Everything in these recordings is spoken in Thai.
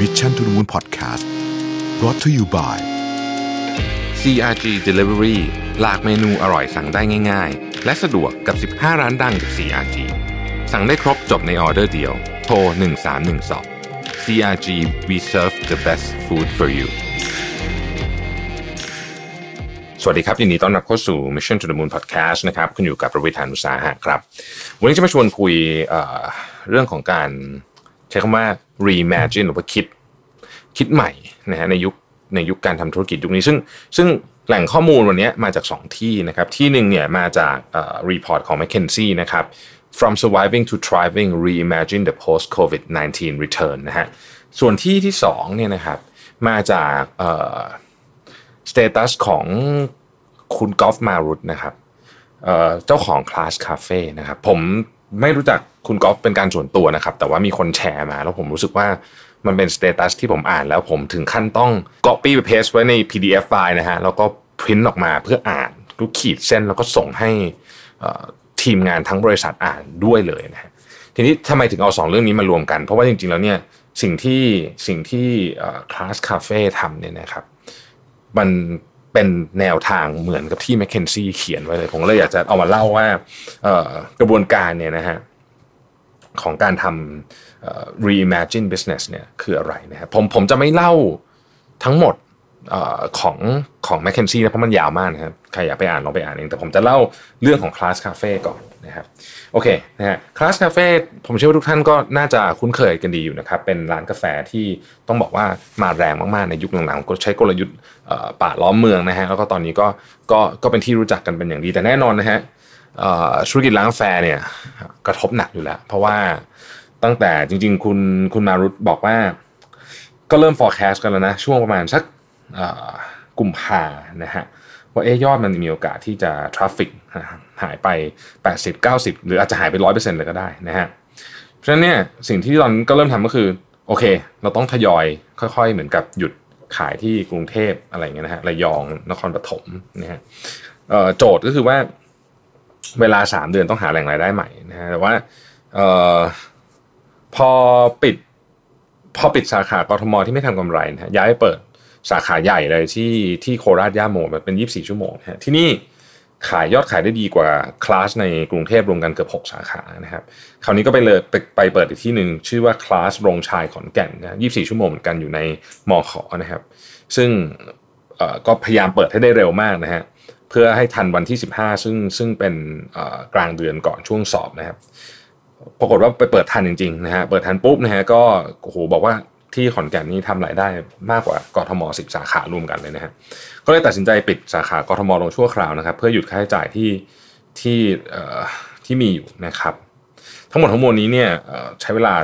Mission to the Moon Podcast brought to you by CRG Delivery หลากเมนูอร่อยสั่งได้ง่าย ๆ และสะดวกกับ 15 ร้านดังจาก CRG สั่งได้ครบจบในออเดอร์เดียว โทร 1312 CRG we serve the best food for you สวัสดีครับยินดีต้อนรับเข้าสู่ Mission to the Moon Podcast นะครับคุณอยู่กับประวิธานุสาหะครับ วันนี้จะมาชวนคุยเรื่องของการใช้คำว่า reimagine หรือว่าคิด คิดใหม่นะฮะในยุคในยุคการทำธุรกิจยุคนี้ซึ่งซึ่งแหล่งข้อมูลวันนี้มาจาก 2 ที่นะครับ ที่หนึ่งเนี่ยมาจาก report ของ McKinsey นะครับ from surviving to thriving reimagine the post COVID-19 return นะฮะส่วนที่ที่2เนี่ยนะครับมาจาก status ของคุณกอล์ฟมารุตนะครับเจ้าของ Class Cafe นะครับผม ไม่รู้จักคุณกอล์ฟเป็นการส่วนตัวนะครับ แต่ว่ามีคนแชร์มา แล้วผมรู้สึกว่ามันเป็น status ที่ผมอ่านแล้วผมถึงขั้นต้อง copy ไป paste ไว้ใน PDF ไฟล์นะฮะแล้วก็พิมพ์ออกมาเพื่ออ่านรูขีดเส้นแล้วก็ส่งให้ทีมงานทั้งบริษัทอ่านด้วยเลยนะฮะทีนี้ทำไมถึงเอาสองเรื่องนี้มารวมกัน เพราะว่าจริงๆแล้วเนี่ยสิ่งที่สิ่งที่ Class Cafe ทำเนี่ยนะครับมัน เป็นแนวทางเหมือนกับที่แมคเคนซี่เขียนไว้เลย ผมเลยอยากจะเอามาเล่าว่ากระบวนการเนี่ยนะฮะของการทำ reimagine business เนี่ยคืออะไรนะครับผมผมจะไม่เล่าทั้งหมด ของของ m c k เคนซี่นะเพราะมันยาวมากนะครับใครอยากไปอ่านลองไปอ่านเองแต่ผมจะเล่าเรื่องของ Class Cafe ก่อนนะครับโอเคนะฮะ Class Cafe ผมเชื่อว่าทุกท่านก็น่าจะคุ้นเคยกันดีอยู่นะครับเป็นร้านกาแฟที่ต้องบอกว่ามาแรงมากๆในยุคหลังๆก็ใช้กลยุทธ์ป่าล้อมเมืองนะฮะแล้วก็ตอนนี้ก็ก็ก็เป็นที่รู้จักกันเป็นอย่างดีแต่แน่นอนนะฮะธุรกิจร้านกาแฟเนี่ยกระทบหนักอยู่แล้ว เพราะว่าตั้งแต่จริงๆ คุณคุณมารุตบอกว่า ก็เริ่ม forecast กันแล้วนะช่วงประมาณสัก กลุ่มภานะฮะว่าเอยอดมันมีโอกาสที่จะทราฟฟิกหายไป 80 90 หรืออาจจะหายไป 100%เลยก็ได้นะฮะเพราะฉะนั้นเนี่ยสิ่งที่ตอนก็เริ่มทำก็คือ โอเค เราต้องทยอยค่อย ๆ เหมือนกับหยุดขายที่กรุงเทพอะไรเงี้ยนะฮะระยองนครปฐมนะฮะโจทย์ก็คือว่าเวลา 3 เดือนต้องหาแหล่งรายได้ใหม่นะฮะแต่ว่าพอปิด พอปิดสาขากรทมที่ไม่ทำกำไรนะย้ายไปเปิด สาขาใหญ่เลยที่ที่โคราชย่าโมมันเป็น 24 ชั่วโมงฮะที่นี่ขายยอดขายได้ดีกว่าคลาสในกรุงเทพรวมกันเกือบ6สาขานะครับคราวนี้ก็ไปเลยไปไปเปิดอีกที่หนึ่งชื่อว่าคลาสโรงชายขอนแก่นนะ24 ชั่วโมงเหมือนกันอยู่ในมอขอนะครับ ซึ่งก็พยายามเปิดให้ได้เร็วมากนะฮะเพื่อให้ทันวันที่ 15 ซึ่งซึ่งเป็นกลางเดือนก่อนช่วงสอบนะครับปรากฏว่าไปเปิดทันจริงๆนะฮะเปิดทันปุ๊บนะฮะก็โอ้โหบอกว่า ที่ขอนแก่นนี้ทำรายได้มากกว่ากทมสิบสาขารวมกันเลยนะฮะก็เลยตัดสินใจปิดสาขากทมลงชั่วคราวนะครับ เพื่อหยุดค่าใช้จ่ายที่ที่ที่มีอยู่นะครับ ทั้งหมดทั้งมวลนี้เนี่ยใช้เวลา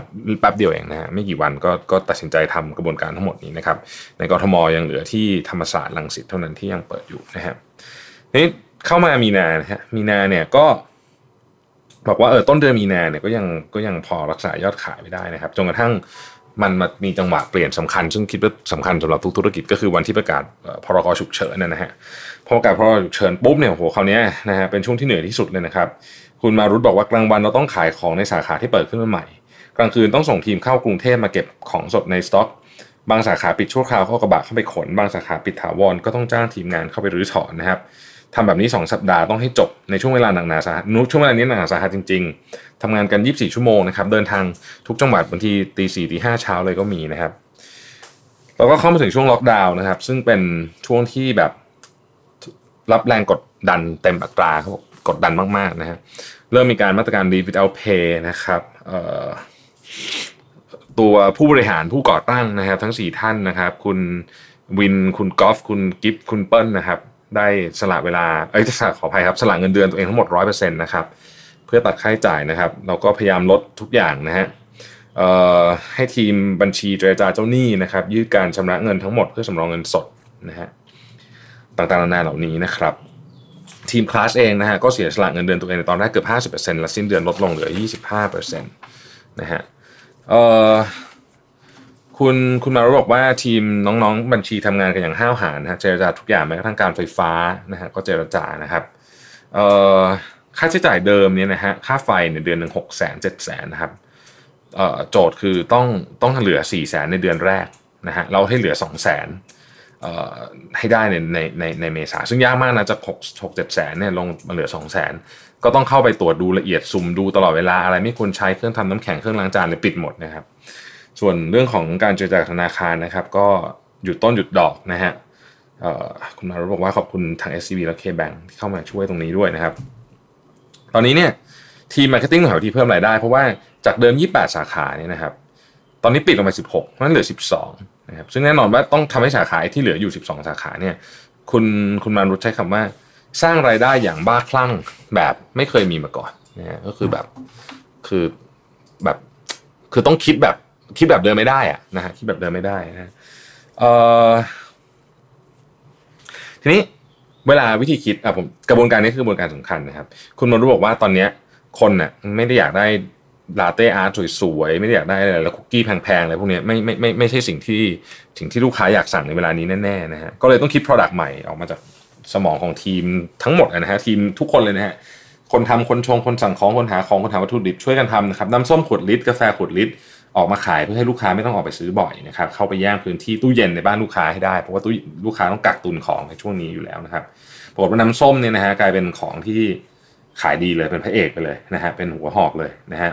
แป๊บเดียวเองนะฮะไม่กี่วันก็ก็ตัดสินใจทำกระบวนการทั้งหมดนี้นะครับ ในกรทมยังเหลือที่ธรรมศาสตร์ลังสิตเท่านั้นที่ยังเปิดอยู่นะฮะนี่เข้ามามีนานะฮะมีนาเนี่ยก็บอกว่าเออต้นเดือนมีนาเนี่ยก็ยังก็ยังพอรักษายอดขายไม่ได้นะครับจนกระทั่ง มันมามีจังหวะเปลี่ยนสำคัญ ซึ่งคิดว่าสำคัญสำหรับทุกธุรกิจก็คือวันที่ประกาศพรกฉุกเฉินนะฮะพอประกาศพรกฉุกเฉินปุ๊บเนี่ยโหคราวนี้นะฮะเป็นช่วงที่เหนื่อยที่สุดเลยนะครับ คุณมารุตบอกว่ากลางวันเราต้องขายของในสาขาที่เปิดขึ้นมาใหม่ กลางคืนต้องส่งทีมเข้ากรุงเทพมาเก็บของสดในสต็อก บางสาขาปิดชั่วคราวเข้ากระบะเข้าไปขน บางสาขาปิดถาวรก็ต้องจ้างทีมงานเข้าไปรื้อถอนนะครับ ทำแบบนี้ 2 สัปดาห์ต้องให้จบในช่วงเวลาหนักหนาสาหัสช่วงเวลานี้หนักหนาสาหัสจริง ๆทำงานกัน 24 ชั่วโมงนะครับ เดินทางทุกจังหวัดบางทีตีสี่ตีห้าเช้าเลยก็มีนะครับเราก็เข้ามาถึงช่วงล็อกดาวน์นะครับ ซึ่งเป็นช่วงที่แบบรับแรงกดดันเต็มอัตราเขากดดันมากๆนะฮะเริ่มมีการมาตรการ leave without pay นะครับตัวผู้บริหารผู้ก่อตั้งนะครับ ทั้ง 4 ท่านนะครับ คุณวินคุณกอล์ฟคุณกิฟคุณเปิ้ลนะครับ ได้สละเวลาเอ้ยสละขออภัยครับสละเงินเดือนตัวเองทั้งหมดร้อยเปอร์เซ็นต์นะครับเพื่อตัดค่าใช้จ่ายนะครับเราก็พยายามลดทุกอย่างนะฮะให้ทีมบัญชีเจรจาเจ้าหนี้นะครับยืดการชำระเงินทั้งหมดเพื่อสำรองเงินสดนะฮะต่างๆนานาเหล่านี้นะครับ ทีมคลาสเองนะฮะก็เสียสละเงินเดือนตัวเองในตอนแรกเกือบ 50%และสิ้นเดือนลดลงเหลือ 25%นะฮะ คุณคุณมาบอกว่าทีมน้องๆ บัญชีทำงานกันอย่างห้าวหาญนะเจรจาทุกอย่างแม้กระทั่งการไฟฟ้านะฮะก็เจรจานะครับเอ่อค่าใช้จ่ายเดิมเนี่ยนะฮะค่าไฟเนี่ยเดือนหนึ่งหกแสนเจ็ดแสนนะครับเอ่อโจทย์คือต้องต้องเหลือ4ี่แสนในเดือนแรกนะฮะเราให้เหลือ2 0 0แสนเอ่อให้ได้ในในในในเมษาซึ่งยากมากนะจากหกหกเจ็ดแสนเนี่ยลงมาเหลือ2 0 0แสนก็ต้องเข้าไปตรวจดูละเอียดซุ่มดูตลอดเวลาอะไรไม่ควรใช้เครื่องทำน้ำแข็งเครื่องล้างจานเลยปิดหมดนะครับ ส่วนเรื่องของการเจรจาธนาคารนะครับ ก็หยุดต้นหยุดดอกนะฮะคุณมารุตบอกว่าขอบคุณทาง SCB และ KBank ที่เข้ามาช่วยตรงนี้ด้วยนะครับ ตอนนี้เนี่ยทีม marketing ของเราที่เพิ่มรายได้ เพราะว่าจากเดิม 28 สาขาเนี่ยนะครับ ตอนนี้ปิดลงไป 16นั้นเหลือ 12นะครับซึ่งแน่นอนว่าต้องทำให้สาขาที่เหลืออยู่ 12 สาขาเนี่ยคุณคุณมารุตใช้คำว่าสร้างรายได้อย่างบ้าคลั่งแบบไม่เคยมีมาก่อนนะก็คือแบบคือแบบคือต้องคิดแบบ คิดแบบเดิมไม่ได้อะนะฮะคิดแบบเดิมไม่ได้นะเอ่อทีนี้เวลาวิธีคิดอะผมกระบวนการนี้คือกระบวนการสำคัญนะครับ คุณมารู้บอกว่าตอนเนี้ยคนน่ะไม่ได้อยากได้ลาเต้อาร์ตสวยๆ ไม่ได้อยากได้อะไรแล้วคุกกี้แพงๆอะไรพวกนี้ไม่ไม่ไม่ไม่ใช่สิ่งที่สิ่งที่ลูกค้าอยากสั่งในเวลานี้แน่ๆนะฮะก็เลยต้องคิด Product ใหม่ออกมาจากสมองของทีมทั้งหมดนะฮะทีมทุกคนเลยนะฮะคนทำคนชงคนสั่งของคนหาของคนหาวัตถุดิบช่วยกันทำนะครับน้ำส้มขวดลิตรกาแฟขวดลิตร ออกมาขายเพื่อให้ลูกค้าไม่ต้องออกไปซื้อบ่อยนะครับเข้าไปแย่งพื้นที่ตู้เย็นในบ้านลูกค้าให้ได้เพราะว่าตู้ลูกค้าต้องกักตุนของในช่วงนี้อยู่แล้วนะครับปรากฏว่าน้ำส้มเนี่ยนะฮะกลายเป็นของที่ขายดีเลยเป็นพระเอกไปเลยนะฮะเป็นหัวหอกเลยนะฮะ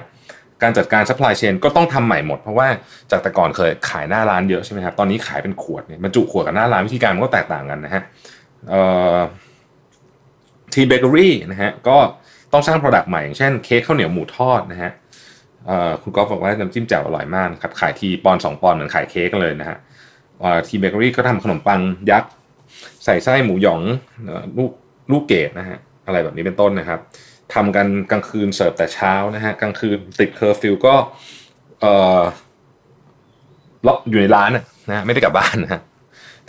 การจัดการ supply chain ก็ต้องทำใหม่หมด เพราะว่าจากแต่ก่อนเคยขายหน้าร้านเยอะใช่ไหมครับตอนนี้ขายเป็นขวดเนี่ยบรรจุขวดกับหน้าร้านวิธีการมันก็แตกต่างกันนะฮะทีมเบเกอรี่นะฮะก็ต้องสร้าง Product ใหม่อย่างเช่นเค้กข้าวเหนียวหมูทอดนะฮะ คุณกอล์ฟบอกว่าน้ำจิ้มแจ่วอร่อยมากครับขายทีปอนด์สองปอนด์เหมือนขายเค้กเลยนะฮะทีมเบเกอรี่ก็ทำขนมปังยักษ์ใส่ไส้หมูหยองลูกลูกเกดนะฮะอะไรแบบนี้เป็นต้นนะครับทำกันกลางคืนเสิร์ฟแต่เช้านะฮะกลางคืนติดเคอร์ฟิวก็เอ่อล็อกอยู่ในร้านนะฮะไม่ได้กลับบ้านนะฮะ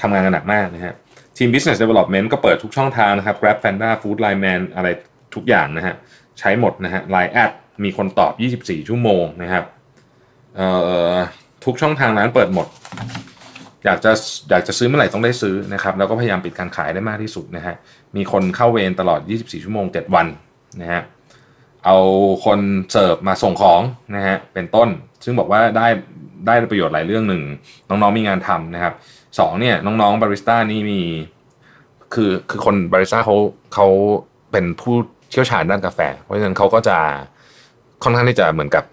ทำงานกันหนักมากนะฮะทีม Business Development ก็เปิดทุกช่องทางนะครับ Grab Panda Food Line Man อะไรทุกอย่างนะฮะใช้หมดนะฮะ Line แอด มีคนตอบ 24 ชั่วโมงนะครับทุกช่องทางร้านเปิดหมด อยากจะอยากจะซื้อเมื่อไหร่ต้องได้ซื้อนะครับ แล้วก็พยายามปิดการขายได้มากที่สุดนะฮะมีคนเข้าเวรตลอด 24 ชั่วโมง 7 วันนะฮะเอาคนเสิร์ฟมาส่งของนะฮะเป็นต้น ซึ่งบอกว่าได้ได้ประโยชน์หลายเรื่องหนึ่งน้องๆมีงานทำนะครับสองเนี่ยน้องๆบาริสต้านี่มีคือคือคนบาริสต้าเขาเขาเป็นผู้เชี่ยวชาญด้านกาแฟ เพราะฉะนั้นเขาก็จะ ค่อนข้างที่จะเหมือนกับ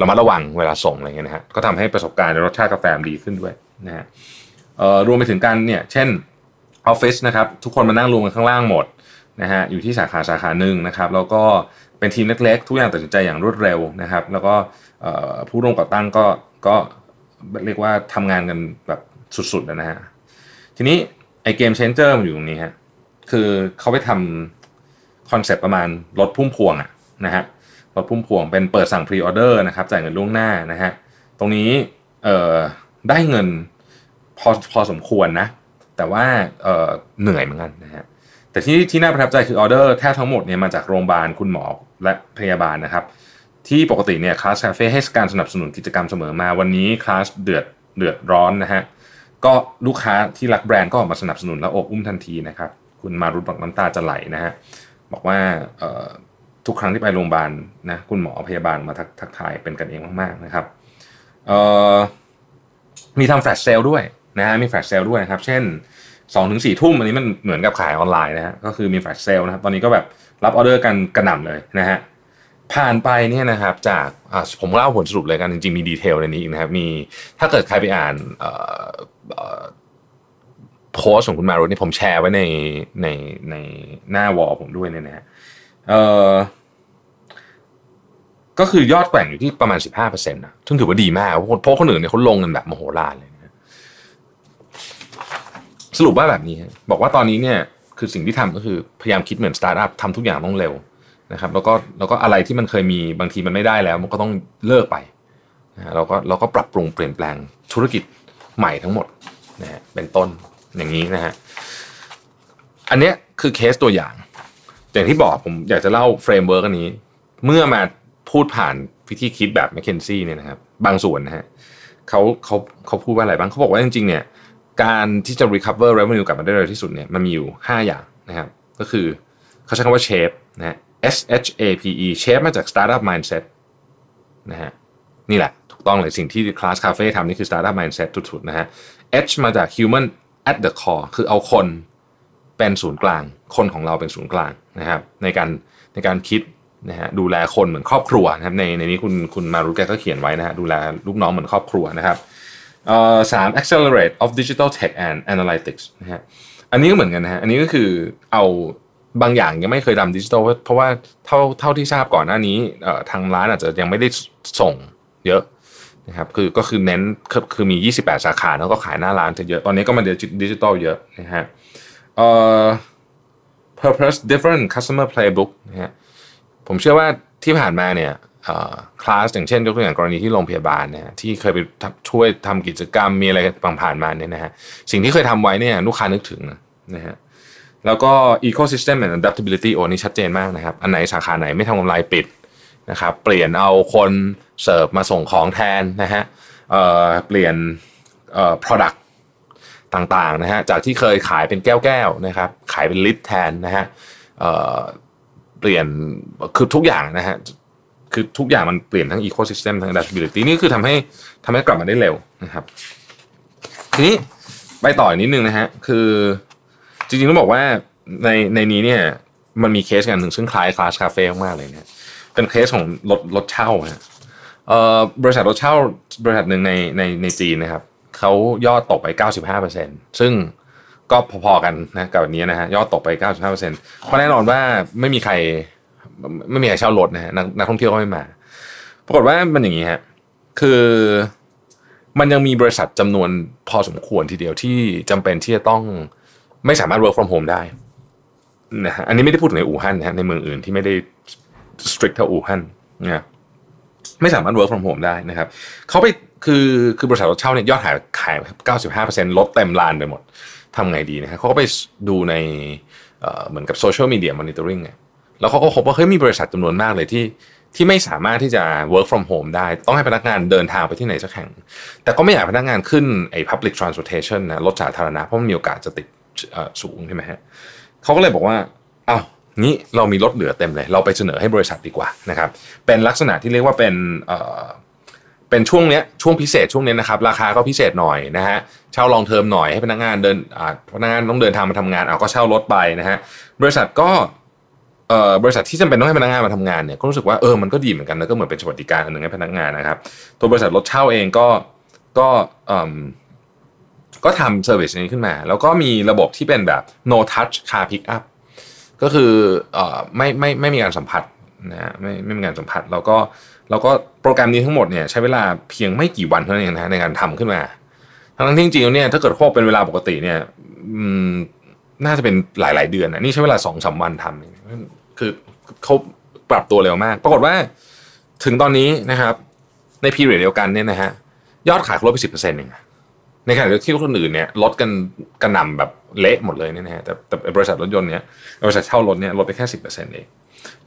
ระมัดระวังเวลาส่งอะไรเงี้ยนะฮะก็ทำให้ประสบการณ์รสชาติกาแฟดีขึ้นด้วยนะฮะรวมไปถึงการเนี่ยเช่นออฟฟิศนะครับทุกคนมานั่งรวมกันข้างล่างหมดนะฮะอยู่ที่สาขาสาขาหนึ่งนะครับแล้วก็เป็นทีมเล็กๆ ทุกอย่างตัดสินใจอย่างรวดเร็วนะครับ แล้วก็ผู้ร่วมก่อตั้งก็ก็เรียกว่าทำงานกันแบบสุดๆนะฮะทีนี้ไอ game changer มันอยู่ตรงนี้ฮะคือเขาไปทำ concept ประมาณรถพุ่มพวงอะนะฮะ รถพุ่มพวงเป็นเปิดสั่ง pre-order นะครับจ่ายเงินล่วงหน้านะฮะตรงนี้เอ่อได้เงินพอพอสมควรนะ แต่ว่าเอ่อเหนื่อยเหมือนกันนะฮะแต่ที่ที่น่าประทับใจคือออเดอร์แทบทั้งหมดเนี่ยมาจากโรงพยาบาลคุณหมอและพยาบาลนะครับ ที่ปกติเนี่ยคลาสคาเฟ่ให้การสนับสนุนกิจกรรมเสมอมาวันนี้คลาสเดือดเดือดร้อนนะฮะก็ลูกค้าที่รักแบรนด์ก็ออกมาสนับสนุนและอบอุ้มทันทีนะครับ คุณมารุตบอกน้ำตาจะไหลนะฮะบอกว่า ทุกครั้งที่ไปโรงพยาบาลนะคุณหมอพยาบาลมาทักทักทายเป็นกันเองมากๆนะครับมีทำ flash sale ด้วยนะฮะมี flash sale ด้วยนะครับ เช่นสองถึงสี่ทุ่มอันนี้มันเหมือนกับขายออนไลน์นะฮะก็คือมี flash sale นะครับ ตอนนี้ก็แบบรับออเดอร์กันกระหน่ำเลยนะฮะผ่านไปเนี่ยนะครับจากผมเล่าผลสรุปเลยกันจริงๆมี detail ในนี้นะครับมีถ้าเกิดใครไปอ่านโพสของคุณมารุนี่ผมแชร์ไว้ในในในหน้า wall ผมด้วยเนี่ยนะฮะ เออก็คือยอดแกว่งอยู่ที่ประมาณ 15%นะซึ่งถือว่าดีมาก เพราะคนอื่นเนี่ยเขาลงกันแบบมโหฬารเลยนะสรุปว่าแบบนี้ บอกว่าตอนนี้เนี่ย คือสิ่งที่ทำก็คือพยายามคิดเหมือนสตาร์ทอัพทำทุกอย่างต้องเร็วนะครับ แล้วก็แล้วก็อะไรที่มันเคยมีบางทีมันไม่ได้แล้ว มันก็ต้องเลิกไปนะเราก็เราก็ปรับปรุงเปลี่ยนแปลงธุรกิจใหม่ทั้งหมดนะฮะเป็นต้นอย่างนี้นะฮะอันนี้คือเคสตัวอย่าง อย่างที่บอกผมอยากจะเล่า framework อันนี้ เมื่อมาพูดผ่านวิธีคิดแบบ McKinsey เนี่ยนะครับ บางส่วนนะฮะเขาเขาเขาพูดว่าอะไรบ้างเขาบอกว่าจริงๆเนี่ยการที่จะ recover revenue กลับมาได้เร็วที่สุดเนี่ยมันมีอยู่ 5 อย่างนะครับ ก็คือเขาใช้คำว่า shape นะฮะ S H A P E shape มาจาก startup mindset นะฮะนี่แหละ ถูกต้องเลยสิ่งที่ Class Cafe ทำนี่คือ Startup Mindset สุดๆนะฮะ H มาจาก Human at the core คือเอาคนเป็นศูนย์กลาง คนของเราเป็นศูนย์กลาง นะครับในการในการคิดนะฮะดูแลคนเหมือนครอบครัวนะครับในในนี้คุณคุณมารุแกก็เขียนไว้นะฮะดูแลลูกน้องเหมือนครอบครัวนะครับเอ่อสาม accelerate of digital tech and analytics นะฮะอันนี้ก็เหมือนกันนะฮะอันนี้ก็คือเอาบางอย่างยังไม่เคยทำดิจิทัลเพราะว่าเท่าเท่าที่ทราบก่อนหน้านี้ทางร้านอาจจะยังไม่ได้ส่งเยอะนะครับคือก็คือเน้นคือคือมี 28 สาขาแล้วก็ขายหน้าร้านจะเยอะ ตอนนี้ก็มาดิจิทัลเยอะนะฮะเอ่อ purpose different customer playbook นะฮะผมเชื่อว่าที่ผ่านมาเนี่ยคลาสอย่างเช่นยกตัวอย่างกรณีที่โรงพยาบาลเนี่ยที่เคยไปช่วยทำกิจกรรมมีอะไรบางผ่านมาเนี่ยนะฮะสิ่งที่เคยทำไว้เนี่ยลูกค้านึกถึงนะฮะแล้วก็ ecosystem and adaptability โอ้นี่ชัดเจนมากนะครับ อันไหนสาขาไหนไม่ทำกำไรปิดนะครับเปลี่ยนเอาคนเสิร์ฟมาส่งของแทนนะฮะเเปลี่ยน product ต่างๆนะฮะจากที่เคยขายเป็นแก้วๆนะครับขายเป็นลิตรแทนนะฮะเเปลี่ยนคือทุกอย่างนะฮะคือทุกอย่างมันเปลี่ยนทั้ง ecosystem ทั้ง adaptability นี่คือทำให้ทำให้กลับมาได้เร็วนะครับทีนี้ไปต่ออีกนิดนึงนะฮะคือจริงๆต้องบอกว่าในในนี้เนี่ยมันมีเคสกันหนึ่งซึ่งคล้ายคลาสคาเฟ่มากๆเลยเนะเป็นเคสของรถรถเช่าฮะเอ่อบริษัทรถเช่าบริษัทหนึ่งในในในจีนนะครับ เขายอดตกไป 95%ซึ่งก็พอๆกันนะกับวันนี้นะฮะยอดตกไป 95%เพราะแน่นอนว่าไม่มีใครไม่มีใครเช่ารถนะฮะนักนักท่องเที่ยวก็ไม่มา ปรากฏว่ามันอย่างนี้ฮะคือมันยังมีบริษัทจำนวนพอสมควรทีเดียวที่จำเป็นที่จะต้องไม่สามารถ work from home ได้นะฮะอันนี้ไม่ได้พูดถึงในอู่ฮั่นนะฮะในเมืองอื่นที่ไม่ได้ strict เท่าอู่ฮั่นนะไม่สามารถ work from home ได้นะครับเขาไป คือคือบริษัทรถเช่าเนี่ยยอดขายขาย 95%ลดเต็มลานไปหมดทำไงดีนะฮะเขาก็ไปดูในเหมือนกับโซเชียลมีเดียมอนิเตอร์ริงเนี่ยแล้วเขาก็พบว่าเฮ้ยมีบริษัทจำนวนมากเลยที่ที่ไม่สามารถที่จะ work from home ได้ ต้องให้พนักงานเดินทางไปที่ไหนสักแห่ง แต่ก็ไม่อยากพนักงานขึ้นไอ้ public transportation นะรถสาธารณะเพราะมันมีโอกาสจะติดสูงใช่ไหมฮะเขาก็เลยบอกว่าเอา้านี้เรามีรถเหลือเต็มเลย เราไปเสนอให้บริษัทดีกว่านะครับเป็นลักษณะที่เรียกว่าเป็น เป็นช่วงเนี้ยช่วงพิเศษช่วงนี้นะครับราคาก็พิเศษหน่อยนะฮะเช่าลองเทอมหน่อยให้พนักงานเดินอ่าพนักงานต้องเดินทางมาทำงานเอาก็เช่ารถไปนะฮะบริษัทก็เอ่อบริษัทที่จำเป็นต้องให้พนักงานมาทำงานเนี่ยก็รู้สึกว่าเออมันก็ดีเหมือนกันนะก็เหมือนเป็นสวัสดิการอันหนึ่งให้พนักงานนะครับ ตัวบริษัทรถเช่าเองก็ก็เอ่อก็ทำเซอร์วิสนี้ขึ้นมา แล้วก็มีระบบที่เป็นแบบ no touch car pick up ก็คือเอ่อไม่ไม่ไม่มีการสัมผัสนะฮะไม่ไม่มีการสัมผัสแล้วก็ แล้วก็โปรแกรมนี้ทั้งหมดเนี่ยใช้เวลาเพียงไม่กี่วันเท่านั้นเองนะในการทำขึ้นมาทั้งที่จริงๆเนี่ยถ้าเกิดพวกเป็นเวลาปกติเนี่ยน่าจะเป็นหลาย ๆ เดือนนะนี่ใช้เวลาสองสามวันทำคือเขาปรับตัวเร็วมาก ปรากฏว่าถึงตอนนี้นะครับ ใน period เดียวกันเนี่ยนะฮะยอดขายลดไปสิบเปอร์เซ็นต์เองในขณะที่คนอื่นเนี่ยลดกันกระหน่ำแบบเละหมดเลยเนี่ยนะฮะแต่แต่บริษัทรถยนต์เนี่ยบริษัทเช่ารถเนี่ยลดไปแค่สิบเปอร์เซ็นต์เอง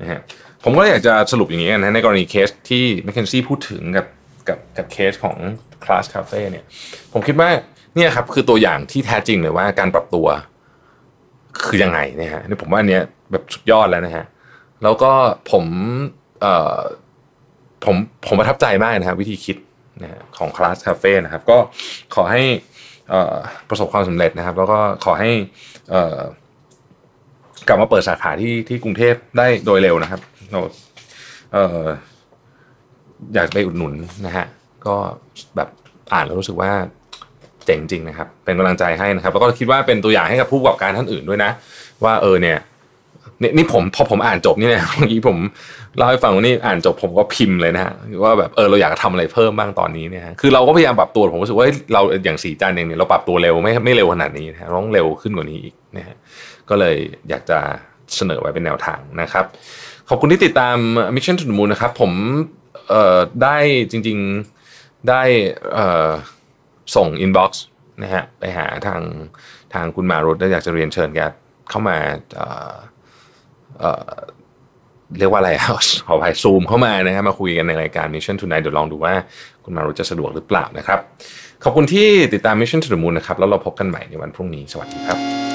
นะฮะผมก็อยากจะสรุปอย่างนี้กันนะในกรณีเคสที่ McKinsey พูดถึงกับกับกับเคสของ Class Cafe เนี่ยผมคิดว่าเนี่ยครับคือตัวอย่างที่แท้จริงเลยว่าการปรับตัวคือยังไงนะฮะนี่ผมว่าอันเนี้ยแบบสุดยอดแล้วนะฮะแล้วก็ผมเอ่อผมผมประทับใจมากนะฮะวิธีคิดนะของคลาสคาเฟ่นะครับก็ขอให้ประสบความสำเร็จนะครับ แล้วก็ขอให้ กลับมาเปิดสาขาที่ที่กรุงเทพได้โดยเร็วนะครับเราเอออยากไปอุดหนุนนะฮะก็แบบอ่านแล้วรู้สึกว่าเจ๋งจริงนะครับ เป็นกำลังใจให้นะครับ แล้วก็คิดว่าเป็นตัวอย่างให้กับผู้ประกอบการท่านอื่นด้วยนะ ว่าเออเนี่ยนี่นี่ผมพอผมอ่านจบนี่เนี่ยเมื่อกี้ผมเล่าให้ฟังว่านี่อ่านจบผมก็พิมพ์เลยนะฮะว่าแบบเออเราอยากทำอะไรเพิ่มบ้างตอนนี้เนี่ยคือเราก็พยายามปรับตัวผมรู้สึกว่าเราอย่างสีจันเองเนี่ยเราปรับตัวเร็วไม่ไม่เร็วขนาดนี้นะต้องเร็วขึ้นกว่านี้อีกนะฮะ ก็เลยอยากจะเสนอไว้เป็นแนวทางนะครับ ขอบคุณที่ติดตาม Mission to the Moon นะครับ ผมได้จริงๆได้เอ่อส่ง inbox นะฮะไปหาทางทางคุณมารุตและอยากจะเรียนเชิญแกเข้ามาเเเรียกว่าอะไรขออภัยซูมเข้ามานะครับมาคุยกันในรายการ Mission Tonight เดี๋ยวลองดูว่าคุณมารุจะสะดวกหรือเปล่านะครับ ขอบคุณที่ติดตาม Mission to the Moon นะครับ แล้วเราพบกันใหม่ในวันพรุ่งนี้ สวัสดีครับ